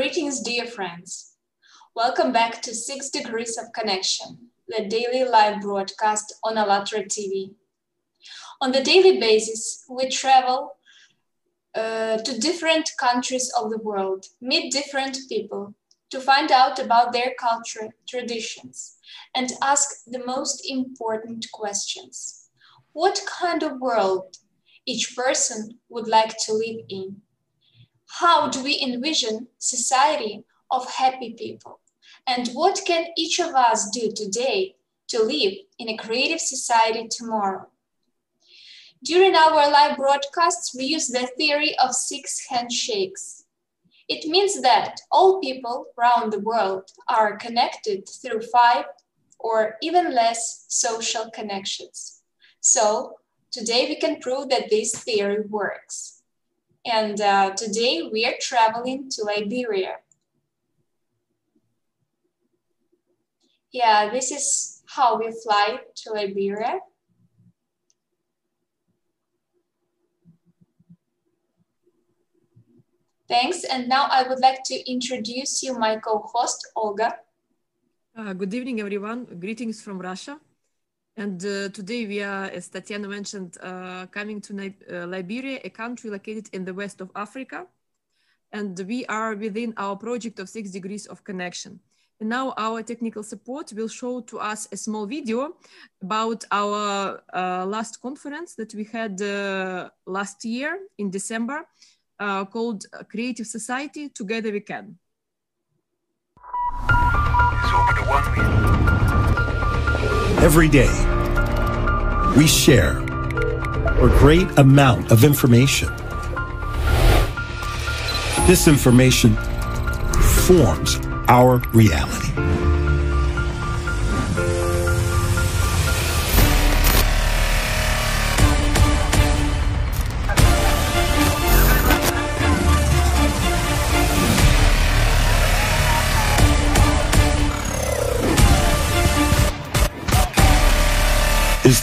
Greetings, dear friends. Welcome back to Six Degrees of Connection, the daily live broadcast on ALLATRA TV. On the daily basis, we travel uh, to different countries of the world, meet different people, to find out about their culture, traditions, and ask the most important questions. What kind of world each person would like to live in? How do we envision society of happy people? And what can each of us do today to live in a creative society tomorrow? During our live broadcasts, we use the theory of six handshakes. It means that all people around the world are connected through five or even less social connections. So today we can prove that this theory works. And uh, today we are traveling to Liberia. Yeah, this is how we fly to Liberia. Thanks. And now I would like to introduce you my co-host, Olga. Uh, good evening, everyone. Greetings from Russia. And uh, today we are, as Tatiana mentioned, uh, coming to uh, Liberia, a country located in the west of Africa. And we are within our project of six degrees of connection. And now our technical support will show to us a small video about our uh, last conference that we had uh, last year in December uh, called Creative Society Together We Can. Every day, we share a great amount of information. This information forms our reality.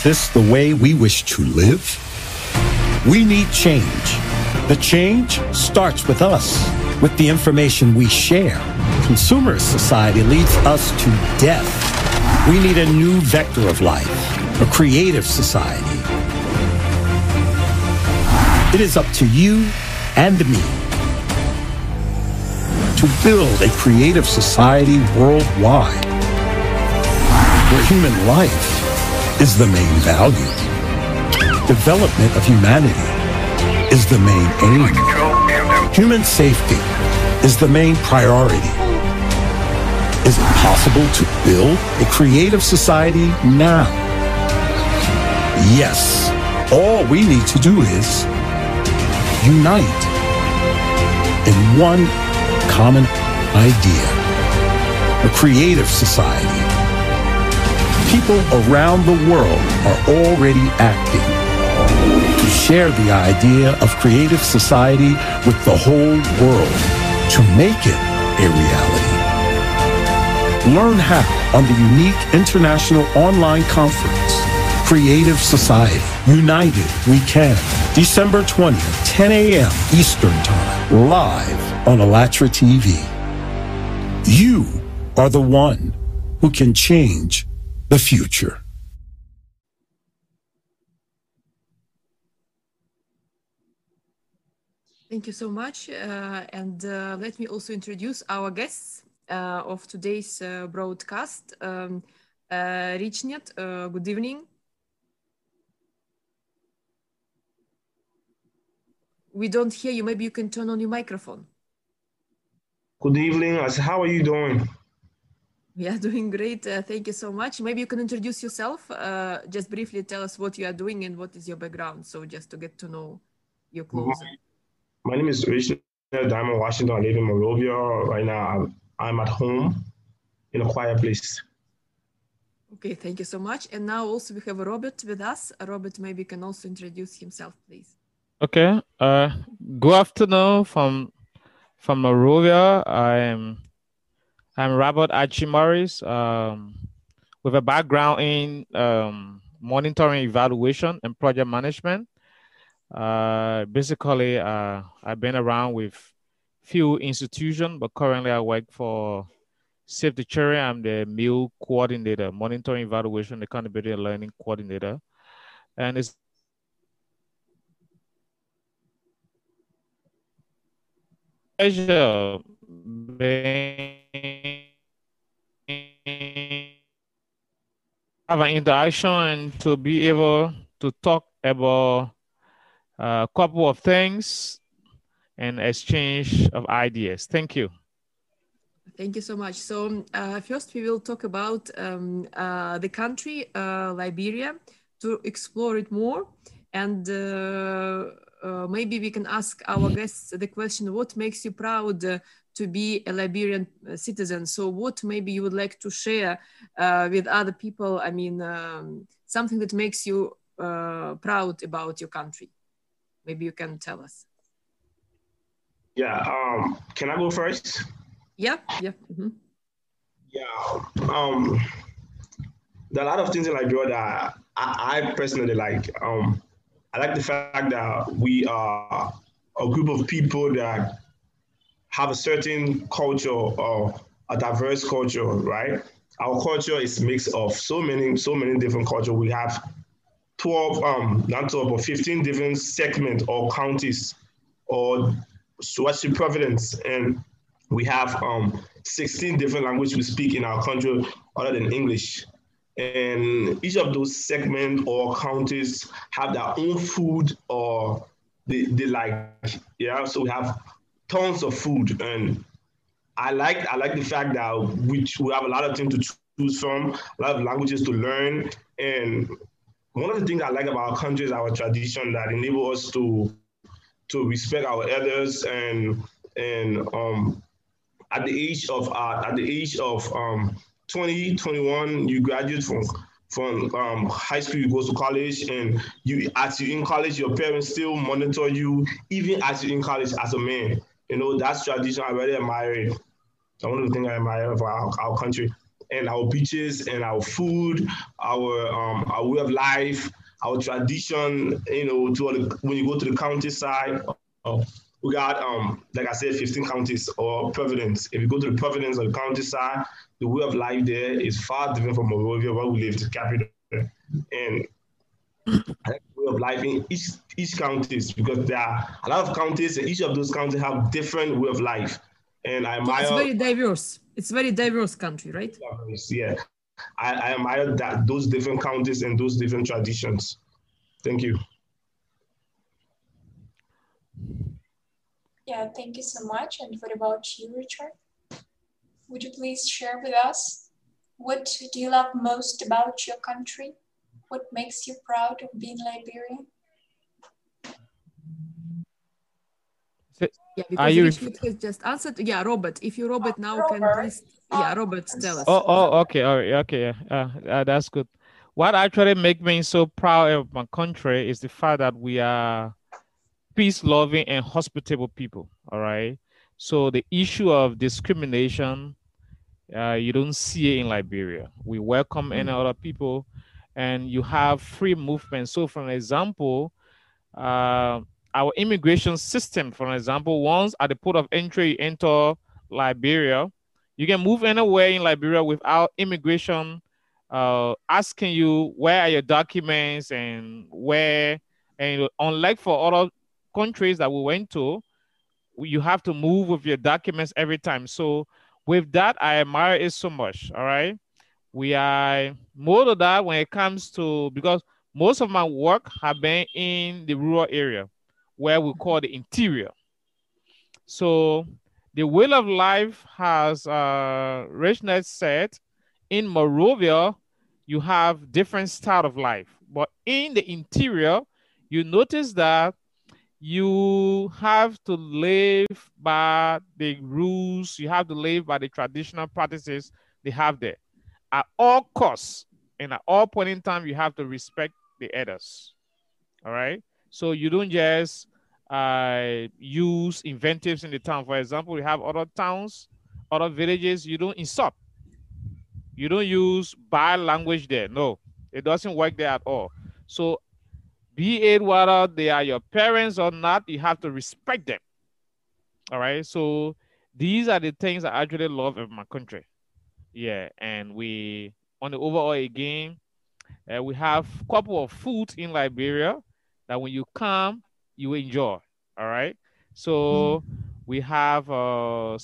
This the way we wish to live? We need change. The change starts with us, with the information we share. Consumerist society leads us to death. We need a new vector of life, a creative society. It is up to you and me to build a creative society worldwide where human life is the main value. Development of humanity is the main aim. Human safety is the main priority. Is it possible to build a creative society now? Yes. All we need to do is unite in one common idea, a creative society people around the world are already acting to share the idea of creative society with the whole world to make it a reality. Learn how on the unique international online conference, Creative Society, United We Can, December 20th, 10 a.m. Eastern Time, live on ALLATRA TV. You are the one who can change the future. Thank you so much. Uh, and uh, let me also introduce our guests uh, of today's uh, broadcast. Um, uh, Richnet, uh, good evening. We don't hear you. Maybe you can turn on your microphone. Good evening. How are you doing? We are doing great. Uh, thank you so much. Maybe you can introduce yourself. Uh, just briefly tell us what you are doing and what is your background. So just to get to know you closer. My, my name is Richard Diamond Washington. I live in Monrovia. Right now, I'm, I'm at home in a quiet place. Okay, thank you so much. And now also we have Robert with us. Robert maybe can also introduce himself, please. Okay. Uh, good afternoon from from Monrovia. I'm I'm Robert Achimaris, um, with a background in um, monitoring, evaluation, and project management. Uh, basically, uh, I've been around with few institutions, but currently I work for Save the Children. I'm the meal coordinator, monitoring, evaluation, accountability, and learning coordinator. And it's pleasure have an interaction and to be able to talk about a couple of things and exchange of ideas. Thank you. Thank you so much. So uh, first we will talk about um, uh, the country, uh, Liberia, to explore it more. And uh, uh, maybe we can ask our guests the question, what makes you proud uh, to be a Liberian citizen? So what maybe you would like to share with other people? I mean, um, something that makes you proud about your country. Maybe you can tell us. Yeah, um, can I go first? Yeah, yeah. Mm-hmm. Yeah. Um, there are a lot of things in Liberia that I, I personally like. Um, I like the fact that we are a group of people that have a certain culture or a diverse culture, right? Our culture is mixed of so many, so many different cultures. We have 12, um, not 12, but 15 different segments or counties or Swazi province. And we have um, 16 different languages we speak in our country other than English. And each of those segments or counties have their own food or they, they like, yeah. So we have tons of food. And I like I like the fact that we, we have a lot of things to choose from, a lot of languages to learn. And one of the things I like about our country is our tradition that enable us to to respect our elders and and um at the age of uh, at the age of um, 20, 21, you graduate from from um, high school, you go to college, and you as you in college, your parents still monitor you, even as you in college as a man. You know that's tradition. I really admire it. One of the things I admire of our, our country and our beaches and our food, our um, our way of life, our tradition. You know, to when you go to the countryside. Uh, we got, um, like I said, 15 counties or Providence. If you go to the Providence or the county side, the way of life there is far different from Monrovia, where we live, the capital. And I like the way of life in each each counties because there are a lot of counties, and each of those counties have different way of life. And I admire. It's very diverse. It's very diverse country, right? Yeah, I, I admire that those different counties and those different traditions. Thank you. Yeah, thank you so much. And what about you, Richard? Would you please share with us what do you love most about your country? What makes you proud of being Liberian? Yeah, because you Richard has just answered. Yeah, Robert. If you Robert now Robert. can please. Yeah, Robert, tell us. Oh, oh, okay, all right, okay, yeah, uh, uh, that's good. What actually makes me so proud of my country is the fact that we are peace loving and hospitable people. All right. So the issue of discrimination, uh, you don't see it in Liberia. We welcome any mm. other people, and you have free movement. So, for an example, uh, our immigration system, for example, once at the port of entry you enter Liberia, you can move anywhere in Liberia without immigration uh, asking you where are your documents and where. And unlike for other countries that we went to, you have to move with your documents every time. So with that, I admire it so much. All right. We are more of that when it comes to because most of my work have been in the rural area where we call the interior. So the wheel of life has uh Richnet said in Monrovia, you have different style of life. But in the interior, you notice that you have to live by the rules, you have to live by the traditional practices they have there. At all costs and at all point in time, you have to respect the elders. All right. So you don't just uh, use inventives in the town. For example, we have other towns, other villages, you don't insult. You don't use bad language there. No, it doesn't work there at all. So be it whether they are your parents or not, you have to respect them. All right. So these are the things I actually love in my country. Yeah. And we, on the overall again, uh, we have a couple of food in Liberia that when you come, you enjoy. All right. So we have uh,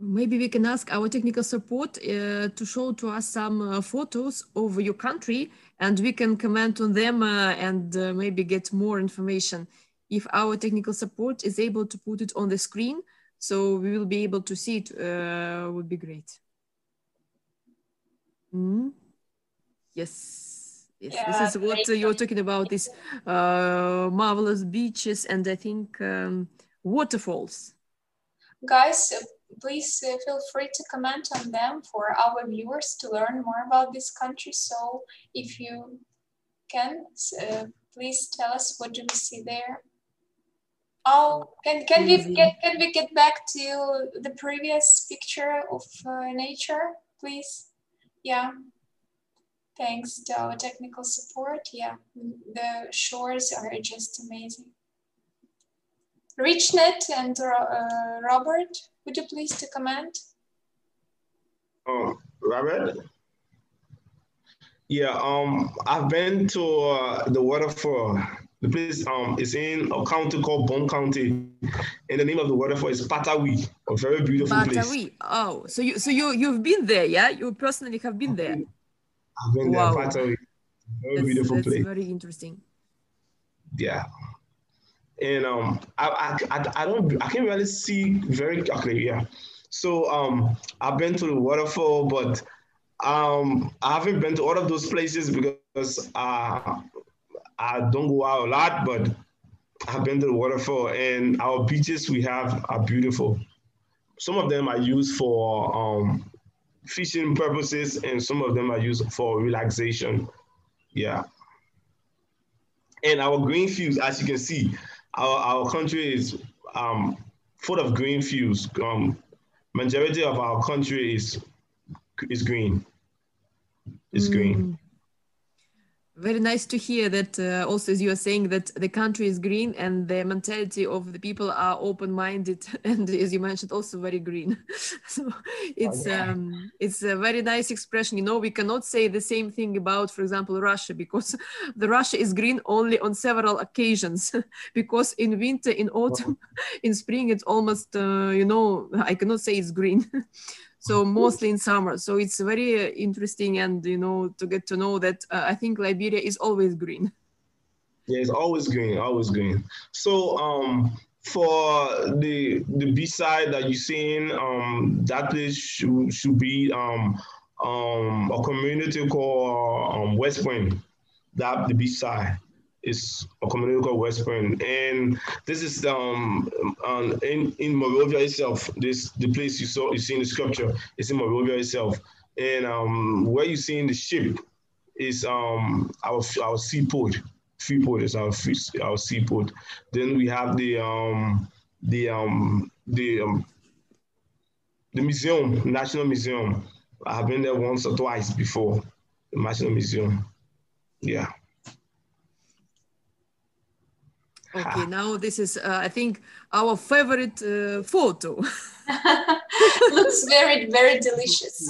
Maybe we can ask our technical support uh, to show to us some uh, photos of your country and we can comment on them uh, and uh, maybe get more information. If our technical support is able to put it on the screen, so we will be able to see it, uh, would be great. Mm. Yes, yes, yeah, this is what you're talking about, these uh, marvelous beaches and I think um, waterfalls. Guys, please uh, feel free to comment on them for our viewers to learn more about this country. So if you can, uh, please tell us what do we see there. Oh, can, can we get can we get back to the previous picture of uh, nature, please? Yeah. Thanks to our technical support. Yeah, the shores are just amazing. Richnet and uh, Robert, would you please to comment? Oh, Robert? Yeah, um, I've been to uh, the waterfall. The place um is in a county called Bong County, and the name of the waterfall is Kpatawee, a very beautiful Kpatawee. place. Kpatawee. Oh, so you so you you've been there, yeah? You personally have been there. I've been wow. there, Kpatawee. Very that's, beautiful that's place. Very interesting. Yeah and um, I, I, I don't I can't really see very clearly. Yeah, so um, I've been to the waterfall, but um, I haven't been to all of those places because uh, I don't go out a lot. But I've been to the waterfall, and our beaches we have are beautiful. Some of them are used for um, fishing purposes, and some of them are used for relaxation. Yeah. And our green fields, as you can see, our, our country is um, full of green fields. Um, majority of our country is is green. Is mm. green very nice to hear that uh, also as you are saying that the country is green and the mentality of the people are open-minded and as you mentioned also very green. So it's oh, yeah. um, it's a very nice expression. You know we cannot say the same thing about for example russia because the russia is green only on several occasions because in winter in autumn in spring it's almost uh, you know i cannot say it's green so mostly in summer. So it's very uh, interesting and you know to get to know that uh, i think liberia is always green. Yeah it's always green always green. So um for the the b side that you're seeing um that place should, should be um um a community called um, west point that the b side is called West Point, and this is um, um in in Monrovia itself. This the place you saw you see in the sculpture is in Monrovia itself, and um, where you see in the ship is um our our seaport. Freeport is our our seaport. Then we have the um the um the um the museum, National Museum. I've been there once or twice before. The National Museum. Yeah. Okay, now this is, uh, I think, our favorite uh, photo. Looks very, very delicious.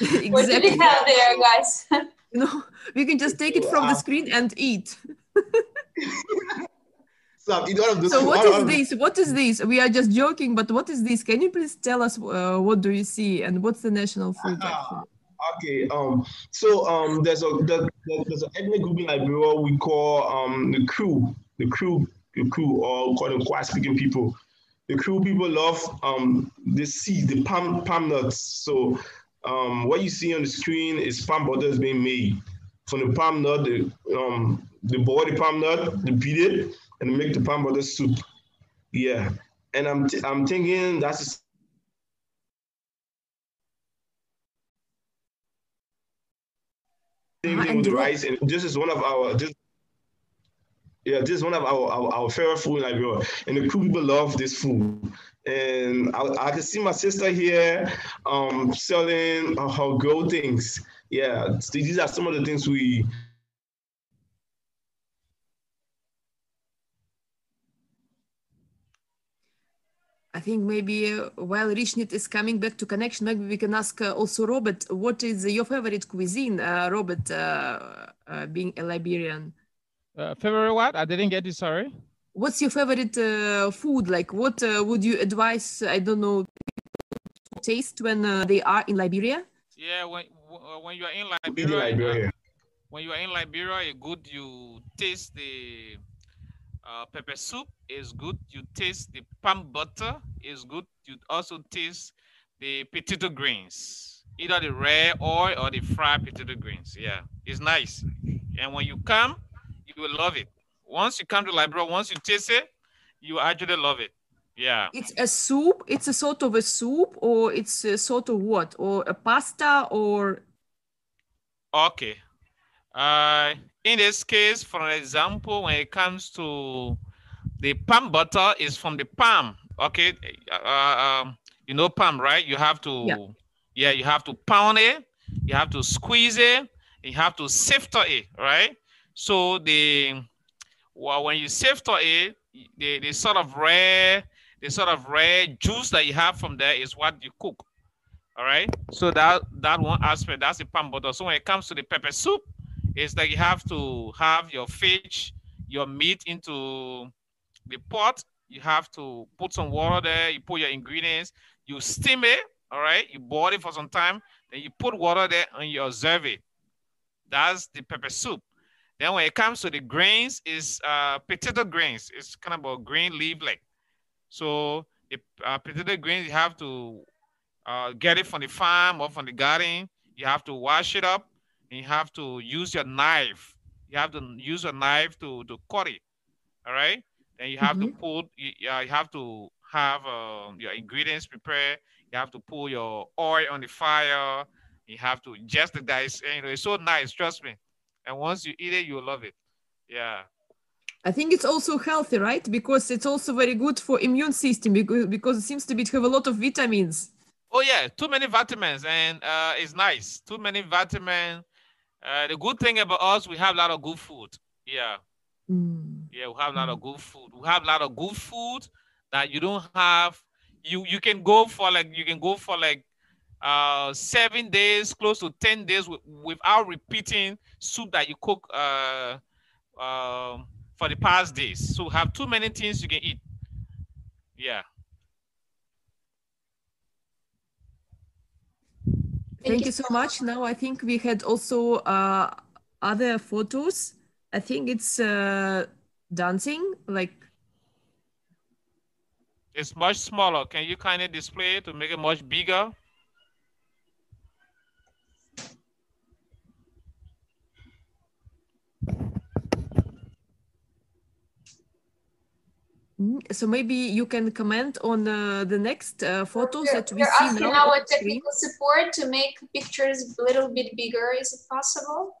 exactly. What do we have there, guys? you know, we can just take it from the screen and eat. so, so what is this? What is this? We are just joking, but what is this? Can you please tell us uh, what do you see and what's the national food? Uh, okay, um, so um, there's a there's an ethnic group in Liberia we call um the Kru the Kru, the Kru, or call them quiet speaking people. The Kru people love um, the seed, the palm palm nuts. So um, what you see on the screen is palm butter being made from the palm nut. The um, the boil the palm nut, they beat it, and make the palm butter soup. Yeah, and I'm t- I'm thinking that's same thing with rice, and this is one of our this yeah, this is one of our, our, our favorite food in Liberia, and the Kru people love this food. And I, I can see my sister here um, selling uh, her gold things. Yeah, these are some of the things we. I think maybe uh, while Richnet is coming back to connection, maybe we can ask uh, also Robert, what is your favorite cuisine, uh, Robert, uh, uh being a Liberian? Uh, favorite what? I didn't get it, sorry. What's your favorite food? Like what would you advise, I don't know, taste when they are in Liberia? Yeah, when, when you are in Liberia, Liberia. when you are in Liberia, it's good you taste the uh, pepper soup is good. You taste the palm butter is good. You also taste the potato greens, either the red oil or the fried potato greens. Yeah, it's nice. And when you come, you will love it. Once you come to Liberia, once you taste it, you actually love it. Yeah. It's a soup. It's a sort of a soup, or it's a sort of what, or a pasta, or. Okay. Uh, in this case, for example, when it comes to the palm butter is from the palm. Okay, uh, um, you know palm, right? You have to, yeah. yeah, you have to pound it, you have to squeeze it, you have to sift it, right? So the well, when you sift it, the, the sort of red, the sort of red juice that you have from there is what you cook. All right. So that that one aspect, that's the palm butter. So when it comes to the pepper soup, is that you have to have your fish, your meat into the pot. You have to put some water there. You put your ingredients. You steam it. All right. You boil it for some time. Then you put water there and you observe it. That's the pepper soup. Then when it comes to the grains, is uh, potato grains. It's kind of a green leaf like. So the uh, potato grains, you have to uh, get it from the farm or from the garden. You have to wash it up And you have to use your knife. You have to use a knife to, to cut it. All right. Then you have mm -hmm. to put, you, you have to have uh, your ingredients prepared. You have to pull your oil on the fire. You have to just the dice. You know, it's so nice, trust me. And once you eat it, you'll love it. Yeah. I think it's also healthy, right? Because it's also very good for immune system because, because it seems to be to have a lot of vitamins. Oh yeah, too many vitamins and uh, it's nice. Too many vitamins uh, the good thing about us, we have a lot of good food. Yeah. Mm. Yeah, we have a lot of good food. We have a lot of good food that you don't have. You you can go for like you can go for like uh seven days, close to 10 days without repeating soup that you cook uh um for the past days. So have too many things you can eat. Yeah. Thank, you so much. Now I think we had also uh, other photos. I think it's uh, dancing, like. It's much smaller. Can you kind of display it to make it much bigger? So maybe you can comment on uh, the next uh, photos we're, that we we're see asking now. our technical support to make pictures a little bit bigger. Is it possible?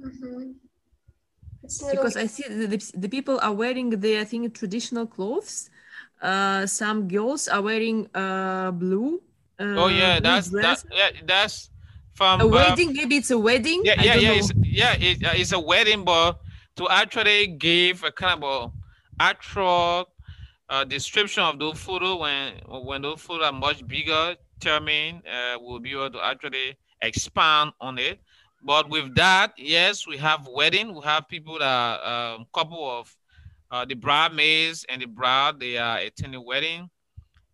Mm -hmm. Because I see the, the people are wearing the, I think, traditional clothes. Uh, some girls are wearing uh, blue. oh yeah, that's that, yeah, that's from a wedding. maybe it's a wedding. Yeah, yeah, yeah. It's, yeah, it, uh, it's a wedding, but to actually give a kind of a actual uh, description of those photo when when those photos are much bigger, Termin uh, will be able to actually expand on it. But with that, yes, we have wedding. We have people that a um, couple of uh, the bridesmaids and the bride, they are attending wedding.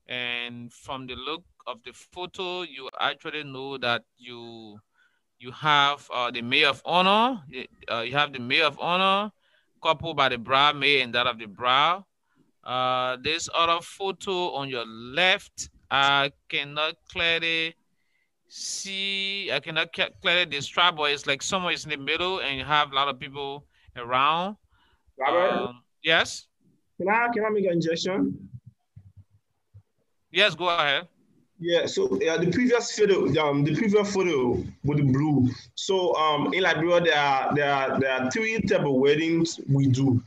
And from the look of the photo, you actually know that you you have uh, the maid of honor. Uh, you have the maid of honor coupled by the bridesmaid and that of the bride. Uh, this other photo on your left, I cannot clearly see. I cannot clearly describe, but it's like somewhere is in the middle, and you have a lot of people around. Robert. Um, yes. Can I can I make an injection? Yes, go ahead. Yeah, so yeah, the previous photo, um, the previous photo with the blue. So um, in Liberia, there are there are there are three type of weddings we do.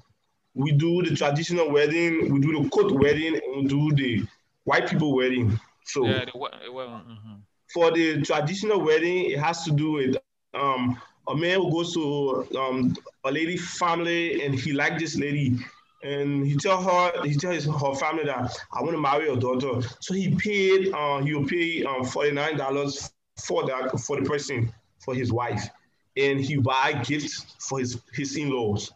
We do the traditional wedding, we do the court wedding, and we do the white people wedding. So yeah, the, well, mm -hmm. for the traditional wedding, it has to do with um, a man who goes to um, a lady family and he like this lady and he tell her he tell his her family that I want to marry your daughter. So he paid uh, he'll pay um, forty nine dollars for that for the person for his wife, and he buy gifts for his his in laws.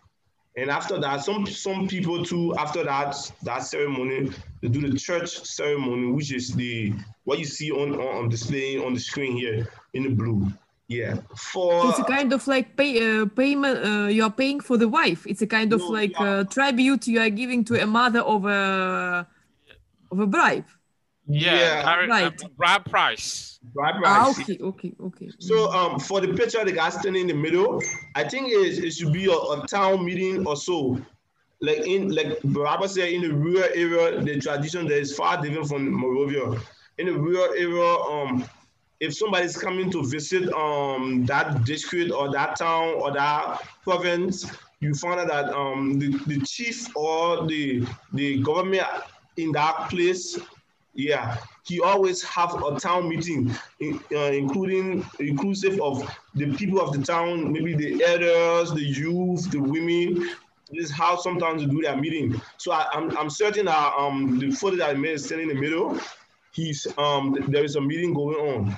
And after that, some some people too. After that that ceremony, they do the church ceremony, which is the what you see on on display on the screen here in the blue. Yeah, for So it's a kind of like pay uh, payment. Uh, you are paying for the wife. It's a kind of No, like yeah. uh, tribute you are giving to a mother of a of a bribe. Yeah, Yeah. I- Right. uh, bride price. bride Ah, price. okay, okay, okay. So um, for the picture, the guy standing in the middle, I think it, it should be a, a town meeting or so. Like in like Barbara said, in the rural area, the tradition there is far different from Monrovia. In the rural area, um, if somebody's coming to visit um that district or that town or that province, you find out that um the, the chief or the the government in that place yeah, he always have a town meeting, in- uh, including inclusive of the people of the town, maybe the elders, the youth, the women. This is how sometimes they do their meeting. So I, I'm, I'm certain that um the photo that I made is standing in the middle. He's um there is a meeting going on.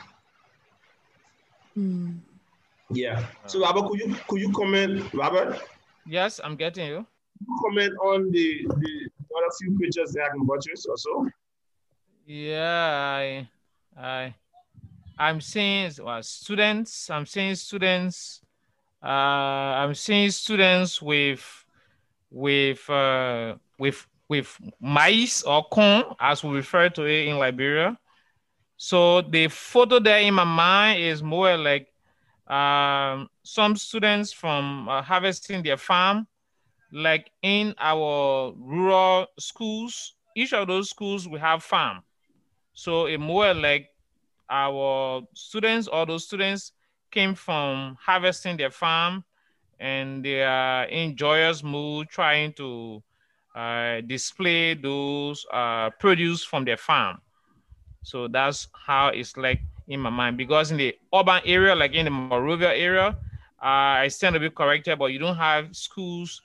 Hmm. Yeah. So Robert, could you could you comment, Robert? Yes, I'm getting you. Comment on the the other few pictures that I can buttress also. Yeah, I, I, I'm seeing well, students. I'm seeing students. Uh, I'm seeing students with, with, uh, with, with maize or corn, as we refer to it in Liberia. So the photo there in my mind is more like um, some students from uh, harvesting their farm, like in our rural schools. Each of those schools we have farm. So it more like our students, all those students came from harvesting their farm and they are in joyous mood trying to uh, display those uh, produce from their farm. So that's how it's like in my mind. Because in the urban area, like in the Monrovia area, uh, I stand to be corrected, but you don't have schools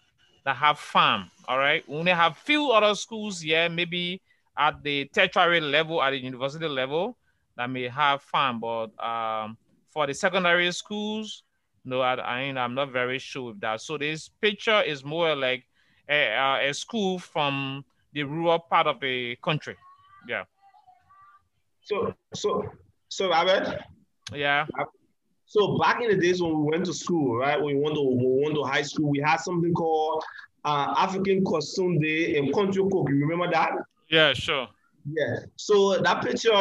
that have farm. All right, we only have few other schools here, maybe at the tertiary level, at the university level, that may have farm. But um, for the secondary schools, no, I, I am not very sure with that. So this picture is more like a, a school from the rural part of the country. Yeah. So so so Robert. Yeah. So back in the days when we went to school, right? When we went to we went to high school, we had something called uh, African Costume Day in Country Cook. You remember that? Yeah, sure. Yeah. So that picture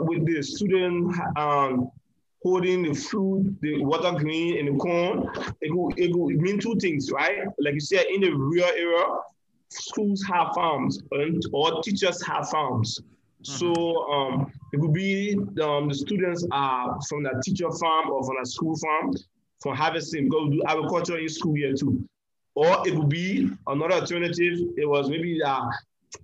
with the student um, holding the fruit, the water green and the corn, it could, it could mean two things, right? Like you said, in the real era, schools have farms and, or teachers have farms. So um, it could be um, the students are from the teacher farm or from a school farm for harvesting, go do agriculture in school year too. Or it would be another alternative. It was maybe uh,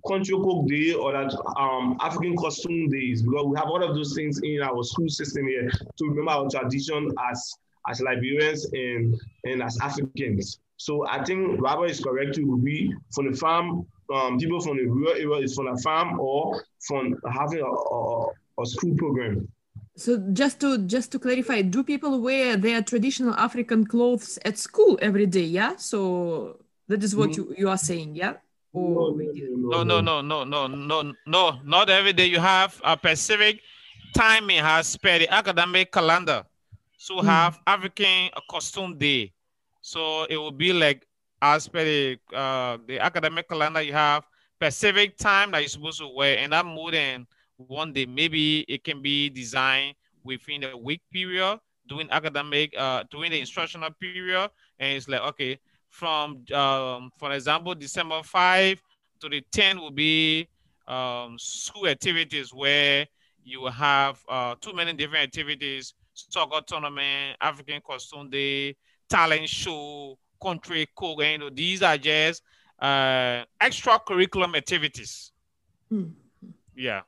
country cook day or that um, African costume days because we have all of those things in our school system here to remember our tradition as as Liberians and and as Africans. So I think Robert is correct. It would be from the farm, um, people from the rural area is from a farm or from having a, a, a school program. So just to just to clarify, do people wear their traditional African clothes at school every day? Yeah. So that is what you, you are saying, yeah? Or we did- No, no, no, no, no, no, no. Not every day you have a Pacific timing has per the academic calendar. So have African costume day. So it will be like as per the uh, the academic calendar you have specific time that you're supposed to wear, and that more than one day. Maybe it can be designed within the week period during academic uh during the instructional period, and it's like okay from um for example December 5 to the 10 will be um, school activities where you will have uh, too many different activities soccer tournament african costume day talent show country cook you know these are just uh, extra curriculum activities Hmm. yeah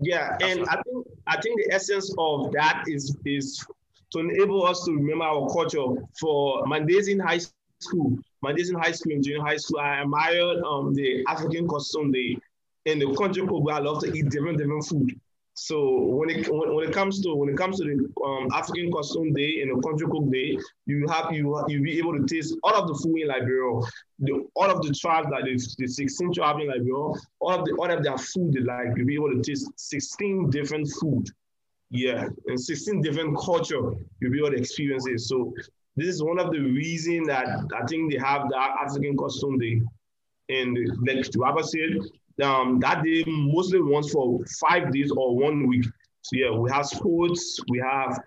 Yeah, That's and what- I think I think the essence of that is is to enable us to remember our culture. For my days in high school, my days in high school and junior high school, I admired um, the African costume, the in the country cook I love to eat different different food. So when it when, when it comes to when it comes to the um, African costume day and the country cook day, you have you you be able to taste all of the food in Liberia, the, all of the tribes that the, the 16 tribes in Liberia, all of the all of their food they like, you'll be able to taste 16 different food. Yeah, and 16 different culture, you'll be able to experience it. So this is one of the reasons that I think they have the African costume day. And like Robert said, um, that day mostly runs for five days or one week. So yeah, we have sports, we have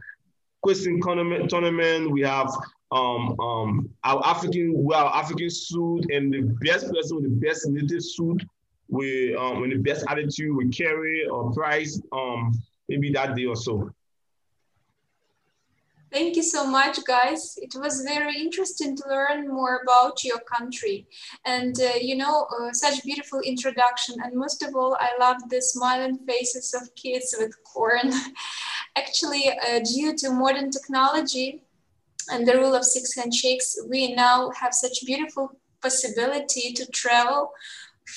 question tournament, we have um, um, our African, well, African suit, and the best person with the best native suit, we um, with the best attitude, we carry or prize um, maybe that day or so. Thank you so much, guys. It was very interesting to learn more about your country. And, uh, you know, uh, such beautiful introduction. And most of all, I love the smiling faces of kids with corn. Actually, uh, due to modern technology and the rule of six handshakes, we now have such beautiful possibility to travel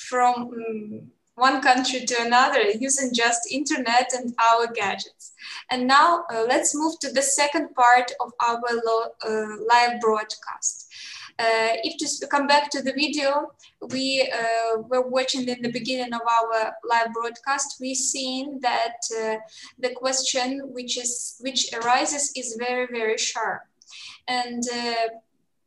from um, one country to another using just internet and our gadgets. And now uh, let's move to the second part of our uh, live broadcast. Uh, if to come back to the video we uh, were watching in the beginning of our live broadcast, we seen that uh, the question which is which arises is very very sharp. And uh,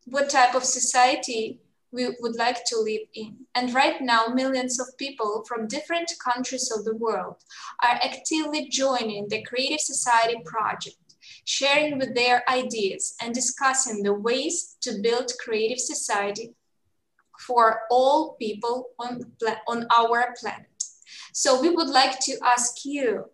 what type of society we would like to live in. And right now, millions of people from different countries of the world are actively joining the Creative Society project, sharing with their ideas and discussing the ways to build creative society for all people on, on our planet. So we would like to ask you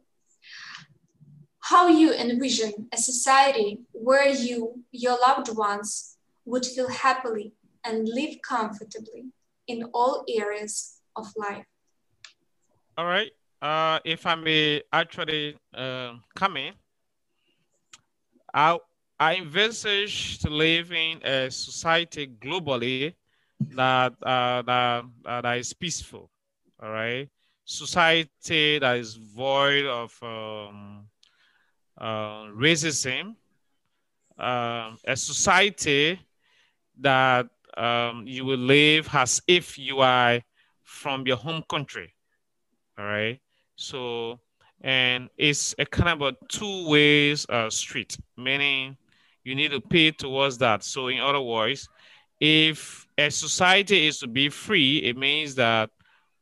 how you envision a society where you, your loved ones, would feel happily and live comfortably in all areas of life. All right. Uh, if I may actually uh, come in, I, I envisage to live in a society globally that, uh, that, that is peaceful. All right. Society that is void of um, uh, racism. Um, a society that um, you will live as if you are from your home country. All right. So, and it's a kind of a two ways uh, street, meaning you need to pay towards that. So, in other words, if a society is to be free, it means that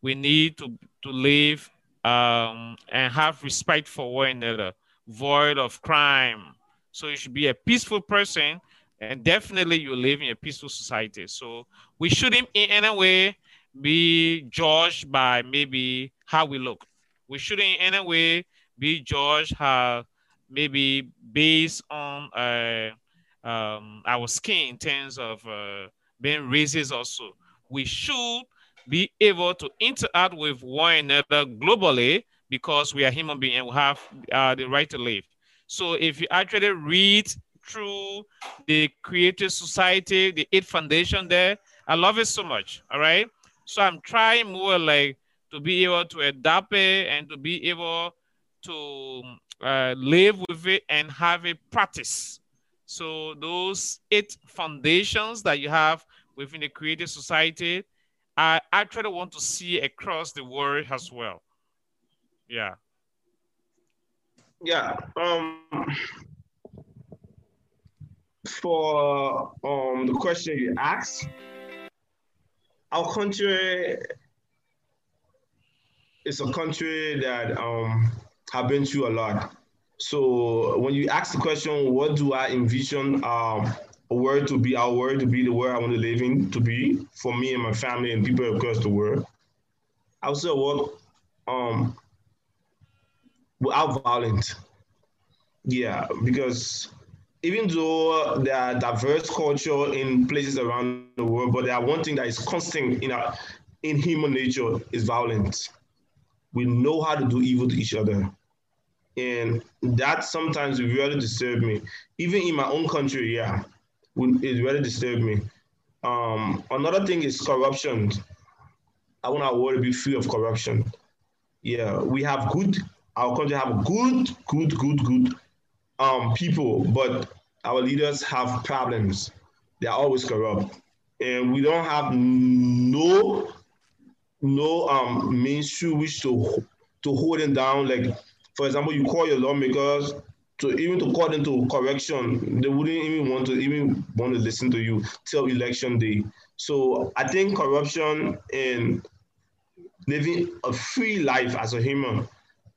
we need to, to live um, and have respect for one another, void of crime. So, you should be a peaceful person and definitely you live in a peaceful society. So we shouldn't in any way be judged by maybe how we look. We shouldn't in any way be judged how maybe based on uh, um, our skin in terms of uh, being racist also. We should be able to interact with one another globally because we are human beings and we have uh, the right to live. So if you actually read through the Creative Society, the Eight Foundation there. I love it so much. All right. So I'm trying more like to be able to adapt it and to be able to uh, live with it and have it practice. So those eight foundations that you have within the Creative Society, I actually want to see across the world as well. Yeah. Yeah. Um, for um, the question you asked, our country is a country that um, have been through a lot. So when you ask the question, what do I envision um, a word to be, our word to be the word I want to live in to be for me and my family and people across the world, I would say what um, without violence. Yeah, because even though there are diverse culture in places around the world, but there are one thing that is constant in our in human nature is violence. We know how to do evil to each other. And that sometimes really disturbs me. Even in my own country, yeah, it really disturbs me. Um, another thing is corruption. I want our world to be free of corruption. Yeah, we have good, our country have good, good, good, good um, people, but our leaders have problems. They are always corrupt. And we don't have no no um mainstream which to to hold them down. Like for example, you call your lawmakers to even to call them to correction, they wouldn't even want to even want to listen to you till election day. So I think corruption and living a free life as a human,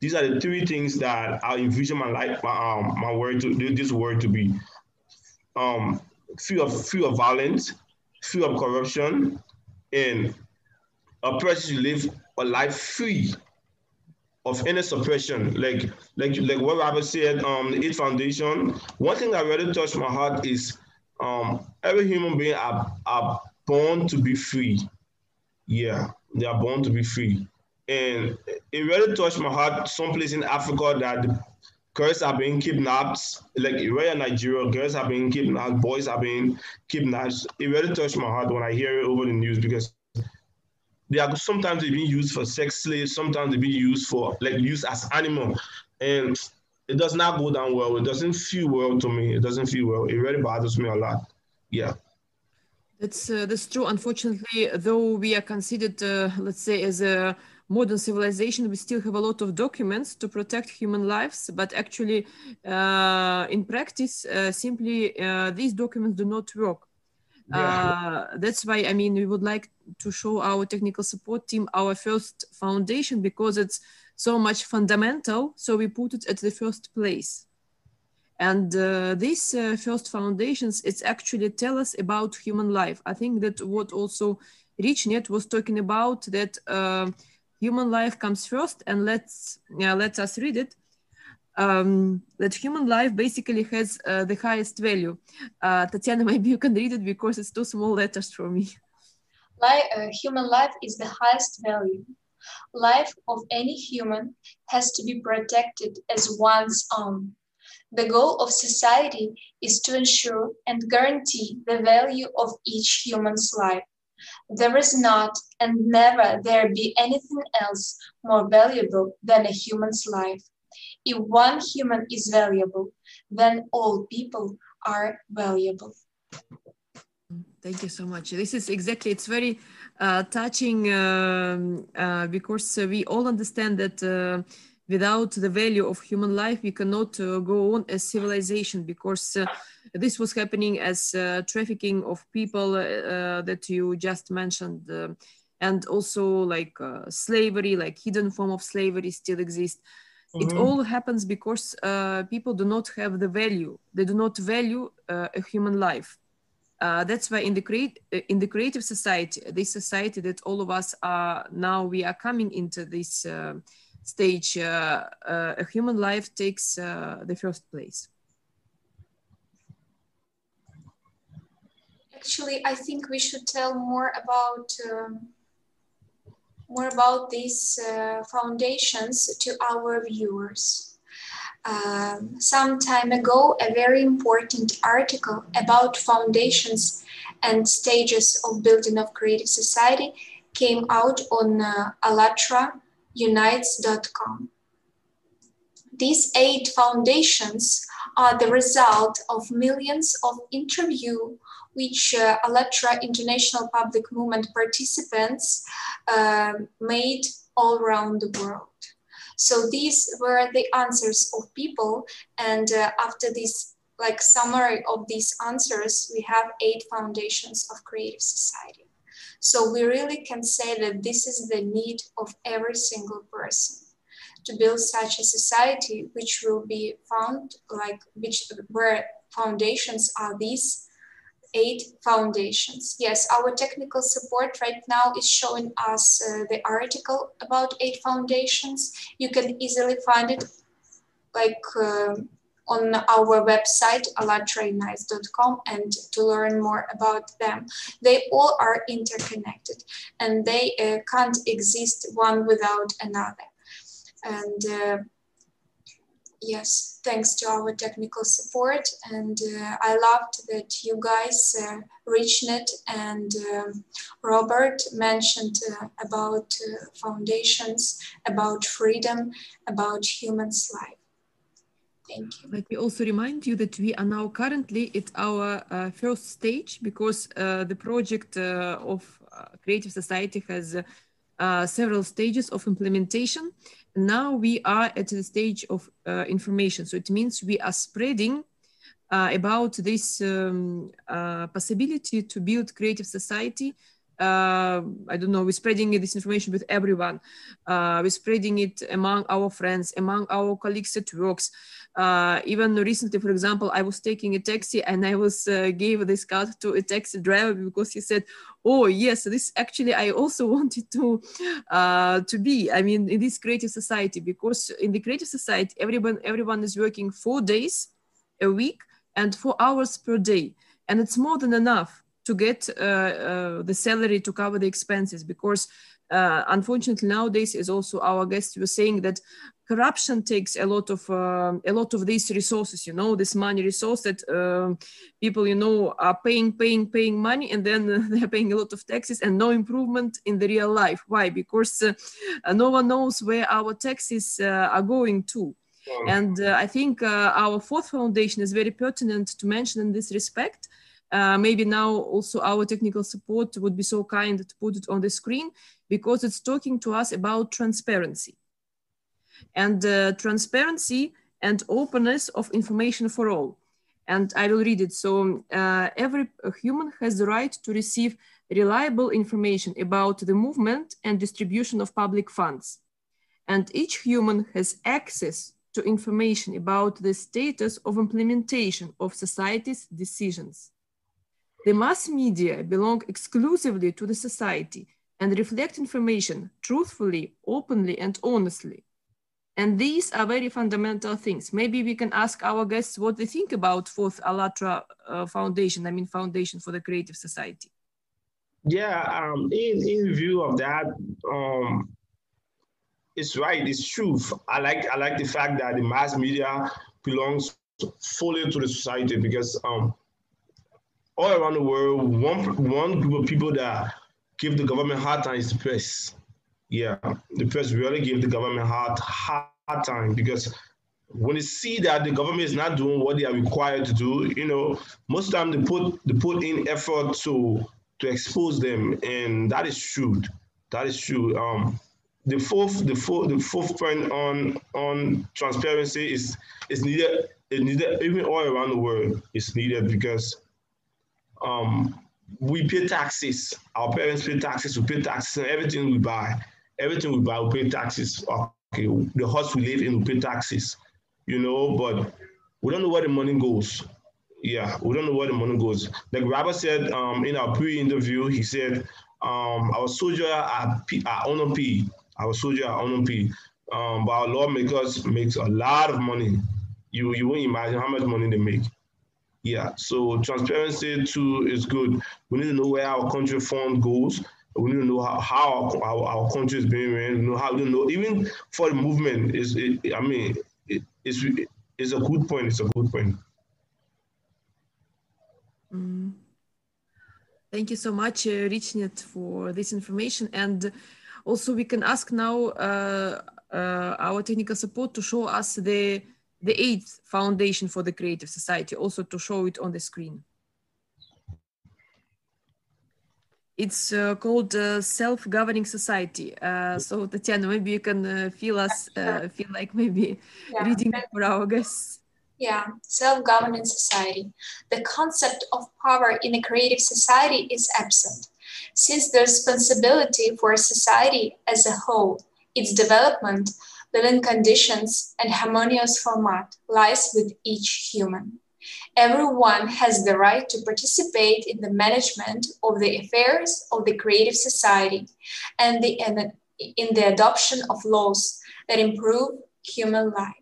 these are the three things that I envision my life, my, um, my word to this word to be. Um, free of free of violence, free of corruption, and a person to live a life free of any suppression. Like like like what Robert said, um, the AIDS Foundation. One thing that really touched my heart is um, every human being are, are born to be free. Yeah, they are born to be free. And it really touched my heart someplace in Africa that girls are being kidnapped, like in Nigeria, girls are being kidnapped, boys are being kidnapped. It really touched my heart when I hear it over the news because they are sometimes being used for sex slaves, sometimes they're being used for like used as animal. And it does not go down well. It doesn't feel well to me. It doesn't feel well. It really bothers me a lot. Yeah. That's uh, that's true. Unfortunately, though we are considered, uh, let's say, as a modern civilization, we still have a lot of documents to protect human lives. But actually, uh, in practice, uh, simply uh, these documents do not work. Yeah. Uh, that's why I mean we would like to show our technical support team our first foundation because it's so much fundamental. So we put it at the first place. And uh, these uh, first foundations, it's actually tell us about human life. I think that what also RichNet was talking about that uh, human life comes first, and let's yeah, let us read it um, that human life basically has uh, the highest value. Uh, Tatiana, maybe you can read it because it's too small letters for me. Life, uh, human life is the highest value. Life of any human has to be protected as one's own. The goal of society is to ensure and guarantee the value of each human's life. There is not and never there be anything else more valuable than a human's life. If one human is valuable, then all people are valuable. Thank you so much. This is exactly, it's very uh, touching um, uh, because uh, we all understand that uh, without the value of human life, we cannot uh, go on as civilization because uh, this was happening as trafficking of people that you just mentioned. and also like slavery, like hidden form of slavery still exists Mm-hmm. It all happens because uh, people do not have the value. They do not value uh, a human life. Uh, that's why in the create in the creative society, this society that all of us are now, we are coming into this uh, stage. Uh, uh, a human life takes the first place. Actually, I think we should tell more about. Um more about these uh, foundations to our viewers. Um, some time ago, a very important article about foundations and stages of building of creative society came out on uh, allatraunites.com. These eight foundations are the result of millions of interview which uh, International Public Movement participants uh, made all around the world. So these were the answers of people. And uh, after this like summary of these answers, we have eight foundations of creative society. So we really can say that this is the need of every single person to build such a society which will be found like which where foundations are these eight foundations. Yes, our technical support right now is showing us uh, the article about eight foundations. You can easily find it like uh, on our website, allatraunites.com and to learn more about them. They all are interconnected and they uh, can't exist one without another. And uh, yes, thanks to our technical support. And uh, I loved that you guys, uh, Richnet and um, Robert, mentioned uh, about uh, foundations, about freedom, about human's life. Thank you. Let me also remind you that we are now currently at our uh, first stage because the project of Creative Society has several stages of implementation now we are at the stage of uh, information. So it means we are spreading uh, about this um, uh, possibility to build creative society. Uh, I don't know, we're spreading this information with everyone. Uh, we're spreading it among our friends, among our colleagues at works. Uh, even recently, for example, I was taking a taxi and I was gave this card to a taxi driver because he said, oh yes this actually i also wanted to uh, to be i mean in this creative society because in the creative society everyone everyone is working four days a week and four hours per day and it's more than enough to get uh, uh, the salary to cover the expenses because uh, unfortunately nowadays is also our guest was saying that corruption takes a lot of uh, a lot of these resources you know this money resource that uh, people you know are paying paying paying money and then they're paying a lot of taxes and no improvement in the real life. Why? Because uh, no one knows where our taxes uh, are going to. And uh, i think our fourth foundation is very pertinent to mention in this respect uh, maybe now also our technical support would be so kind to put it on the screen because it's talking to us about transparency and uh, transparency and openness of information for all. And I will read it. So uh, every human has the right to receive reliable information about the movement and distribution of public funds. And each human has access to information about the status of implementation of society's decisions. The mass media belong exclusively to the society and reflect information truthfully, openly, and honestly. And these are very fundamental things. Maybe we can ask our guests what they think about Fourth ALLATRA uh, Foundation, I mean, Foundation for the Creative Society. Yeah, um, in, in view of that, um, it's right, it's true. I like, I like the fact that the mass media belongs fully to the society because um, all around the world, one one group of people that give the government hard time is the press. Yeah, the press really give the government hard hard time because when they see that the government is not doing what they are required to do, you know, most of the time they put they put in effort to to expose them, and that is true. That is true. Um, the fourth, the fourth, the fourth point on on transparency is is needed. It needed even all around the world. It's needed because um, we pay taxes. Our parents pay taxes. We pay taxes on everything we buy. Everything we buy, we pay taxes. Okay, the house we live in, we pay taxes. You know, but we don't know where the money goes. Yeah, we don't know where the money goes. Like Robert said um, in our pre-interview, he said um, our soldier are, P, are UNOP. Our soldier are UNOP. Um, but our lawmakers makes a lot of money. You you won't imagine how much money they make. Yeah, so transparency too is good. We need to know where our country fund goes. We need to know how, how our, our, country is being ran. We know how to know even for the movement is. It, I mean, it, it's it's a good point. It's a good point. Mm. Thank you so much, uh, Richnet, for this information. And also, we can ask now uh, uh, our technical support to show us the the eighth foundation for the creative society, also to show it on the screen. It's uh, called uh, self-governing society. Uh, so Tatiana, maybe you can uh, feel us, uh, feel like maybe yeah. reading for our guests. Yeah, self-governing society. The concept of power in a creative society is absent, since the responsibility for a society as a whole, its development, living conditions, and harmonious format lies with each human. Everyone has the right to participate in the management of the affairs of the creative society and, the, in the adoption of laws that improve human life.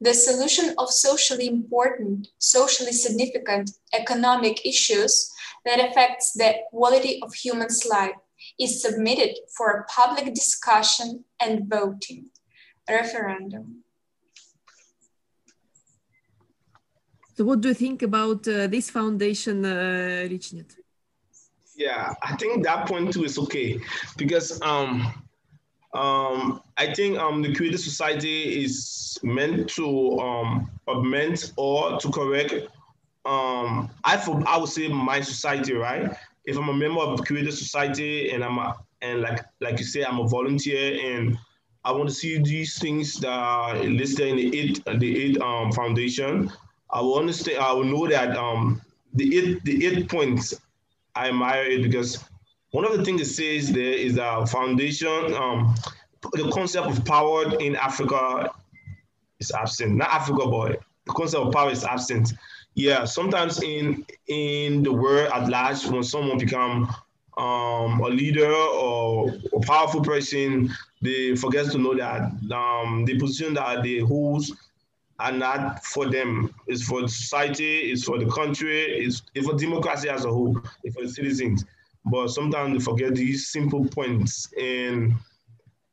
The solution of socially important, socially significant economic issues that affects the quality of humans' life is submitted for a public discussion and voting referendum. So what do you think about uh, this foundation, uh, RichNet? Yeah, I think that point too is okay because um, um, I think um, the Creative Society is meant to um, augment or to correct. Um, I I would say my society, right? If I'm a member of the Creative Society and I'm a, and like like you say, I'm a volunteer and I want to see these things that are listed in the eight the eight um, foundation. I will understand. I will know that um, the eight the eight points I admire it because one of the things it says there is that foundation, um, the concept of power in Africa is absent. Not Africa, but the concept of power is absent. Yeah, sometimes in in the world at large, when someone become um, a leader or a powerful person, they forget to know that um, the position that they hold are not for them. It's for the society, it's for the country, it's, it's for democracy as a whole, it's for citizens. But sometimes they forget these simple points and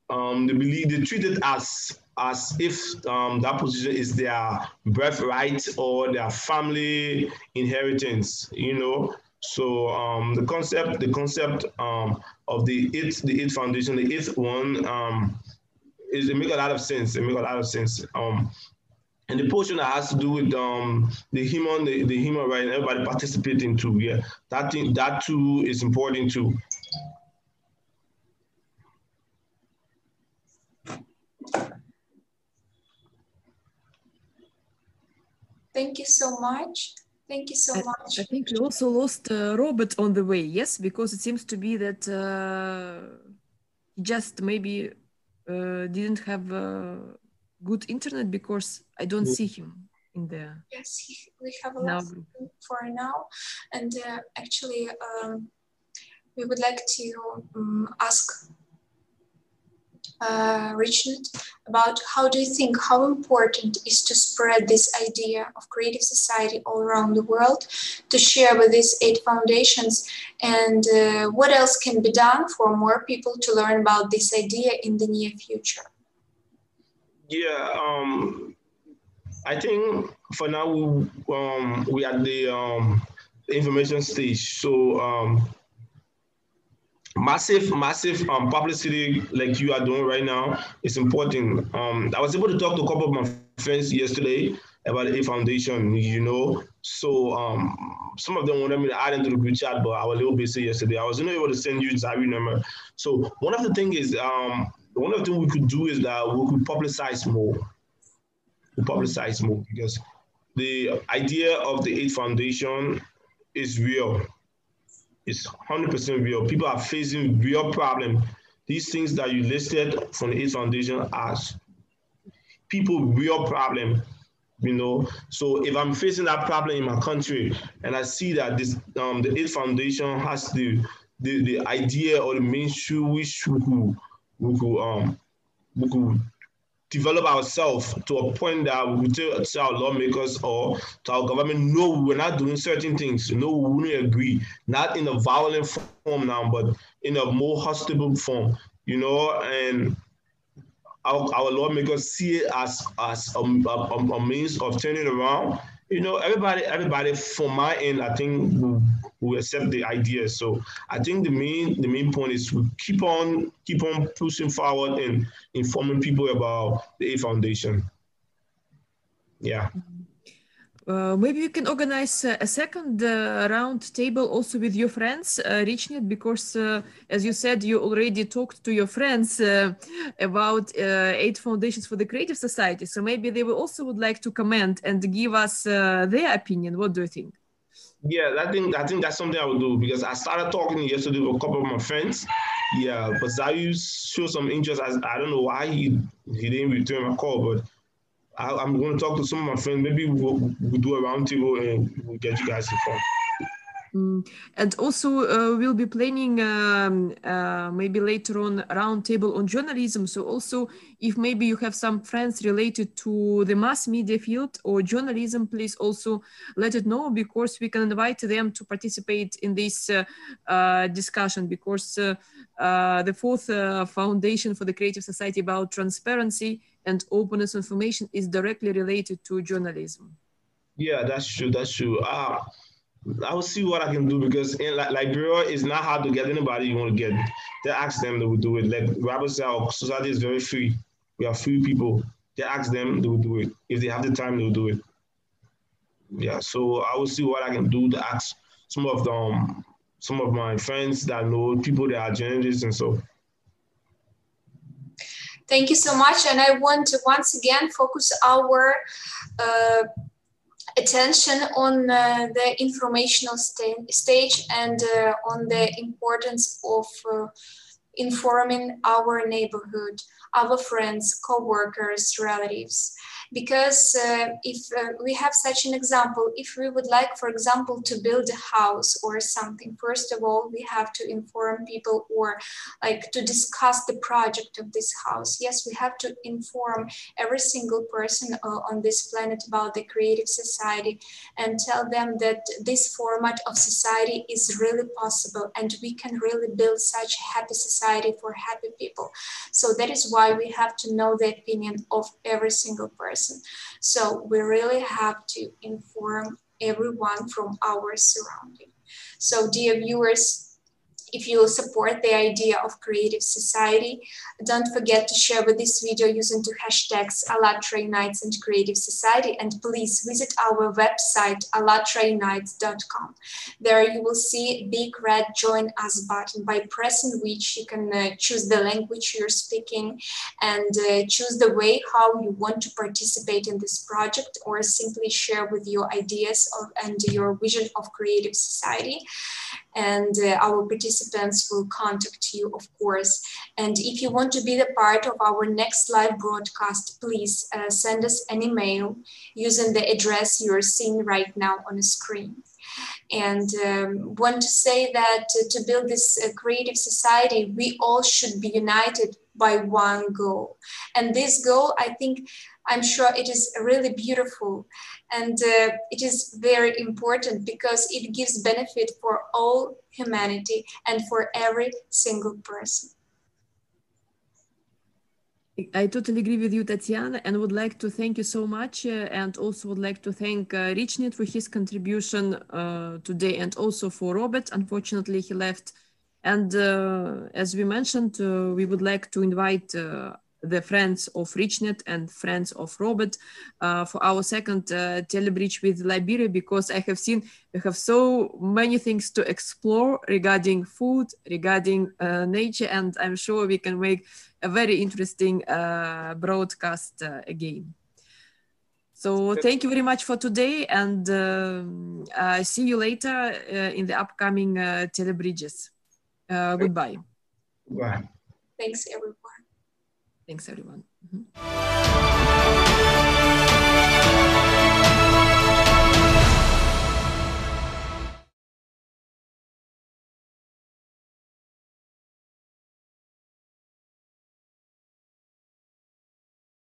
um, they believe they treat it as as if um, that position is their birthright or their family inheritance, you know. So um, the concept, the concept um, of the eighth, the eighth foundation, the eighth one, um, is it make a lot of sense. It make a lot of sense. Um, and the portion that has to do with um, the human, the, the human right, everybody participating too. Yeah, that thing, that too is important too. Thank you so much. Thank you so I, much. I think we also lost uh, Robert on the way. Yes, because it seems to be that uh, he just maybe uh, didn't have uh, good internet because I don't see him in there. Yes, he, we have a Now lot for now. And uh, actually, um, we would like to um, ask uh, Richnet about how do you think how important is to spread this idea of creative society all around the world to share with these eight foundations and uh, what else can be done for more people to learn about this idea in the near future Yeah, um, I think for now we um, we at the um, information stage. So um, massive, massive um, publicity like you are doing right now is important. Um, I was able to talk to a couple of my friends yesterday about the Foundation. You know, so um, some of them wanted me to add into the group chat, but I was a little busy yesterday. I was not able to send you Zabi number. So one of the things is um, one of the things we could do is that we could publicize more. We publicize more because the idea of the eight foundation is real. It's 100% real. People are facing real problem. These things that you listed from the eight foundation are people real problem you know. So if I'm facing that problem in my country and I see that this um, the eight foundation has the the, the idea or the mainstream which we could, we could um we could develop ourselves to a point that we tell, tell our lawmakers or to our government, no, we're not doing certain things. No, we wouldn't agree. Not in a violent form now, but in a more hospitable form, you know, and our, our lawmakers see it as as a, a, a, means of turning around. You know, everybody, everybody from my end, I think will accept the idea. So I think the main the main point is to keep on keep on pushing forward and informing people about the A Foundation. Yeah. Uh, maybe you can organize uh, a second uh, round table also with your friends, uh, RichNet, because uh, as you said, you already talked to your friends uh, about uh, eight foundations for the creative society. So maybe they will also would like to comment and give us their opinion. What do you think? Yeah, I think I think that's something I would do because I started talking yesterday with a couple of my friends. Yeah, but Zayus showed some interest. I, I don't know why he he didn't return my call, but I, am going to talk to some of my friends. Maybe we'll, we'll do a roundtable and we'll get you guys informed. Mm. And also, uh, we'll be planning um, uh, maybe later on roundtable on journalism. So also, if maybe you have some friends related to the mass media field or journalism, please also let it know because we can invite them to participate in this uh, uh discussion. Because uh, uh, the fourth foundation for the Creative Society about transparency and openness information is directly related to journalism. Yeah, that's true. That's true. Uh, I will see what I can do because in Liberia is not hard to get anybody you want to get. They ask them, they will do it. Like Robert said, our society is very free. We are free people. They ask them, they will do it. If they have the time, they will do it. Yeah, so I will see what I can do to ask some of them, some of my friends that know people that are journalists and so. Thank you so much. And I want to once again focus our uh, attention on uh, the informational st stage and uh, on the importance of uh, informing our neighborhood, our friends, co-workers, relatives because uh, if uh, we have such an example, if we would like, for example, to build a house or something, first of all, we have to inform people or like to discuss the project of this house. Yes, we have to inform every single person uh, on this planet about the creative society and tell them that this format of society is really possible and we can really build such a happy society for happy people. So that is why we have to know the opinion of every single person person. So we really have to inform everyone from our surrounding. So dear viewers, if you support the idea of creative society, don't forget to share with this video using the hashtags ALLATRA Unites and Creative Society. And please visit our website, allatraunites.com. There you will see a big red join us button by pressing which you can uh, choose the language you're speaking and uh, choose the way how you want to participate in this project or simply share with your ideas of, and your vision of creative society and uh, our participants will contact you, of course. And if you want to be the part of our next live broadcast, please uh, send us an email using the address you're seeing right now on the screen. And um, want to say that to build this uh, creative society, we all should be united by one goal. And this goal, I think, I'm sure it is really beautiful and uh, it is very important because it gives benefit for all humanity and for every single person. I totally agree with you, Tatiana, and would like to thank you so much. Uh, and also would like to thank uh, Richnet for his contribution uh, today and also for Robert. Unfortunately, he left. And uh, as we mentioned, uh, we would like to invite uh, the friends of Richnet and friends of Robert uh, for our second uh, telebridge with Liberia because I have seen we have so many things to explore regarding food, regarding uh, nature, and I'm sure we can make a very interesting uh, broadcast again. So thank you very much for today and um, see you later in the upcoming telebridges. Goodbye. Bye. Thanks everyone. Thanks, everyone. Mm -hmm.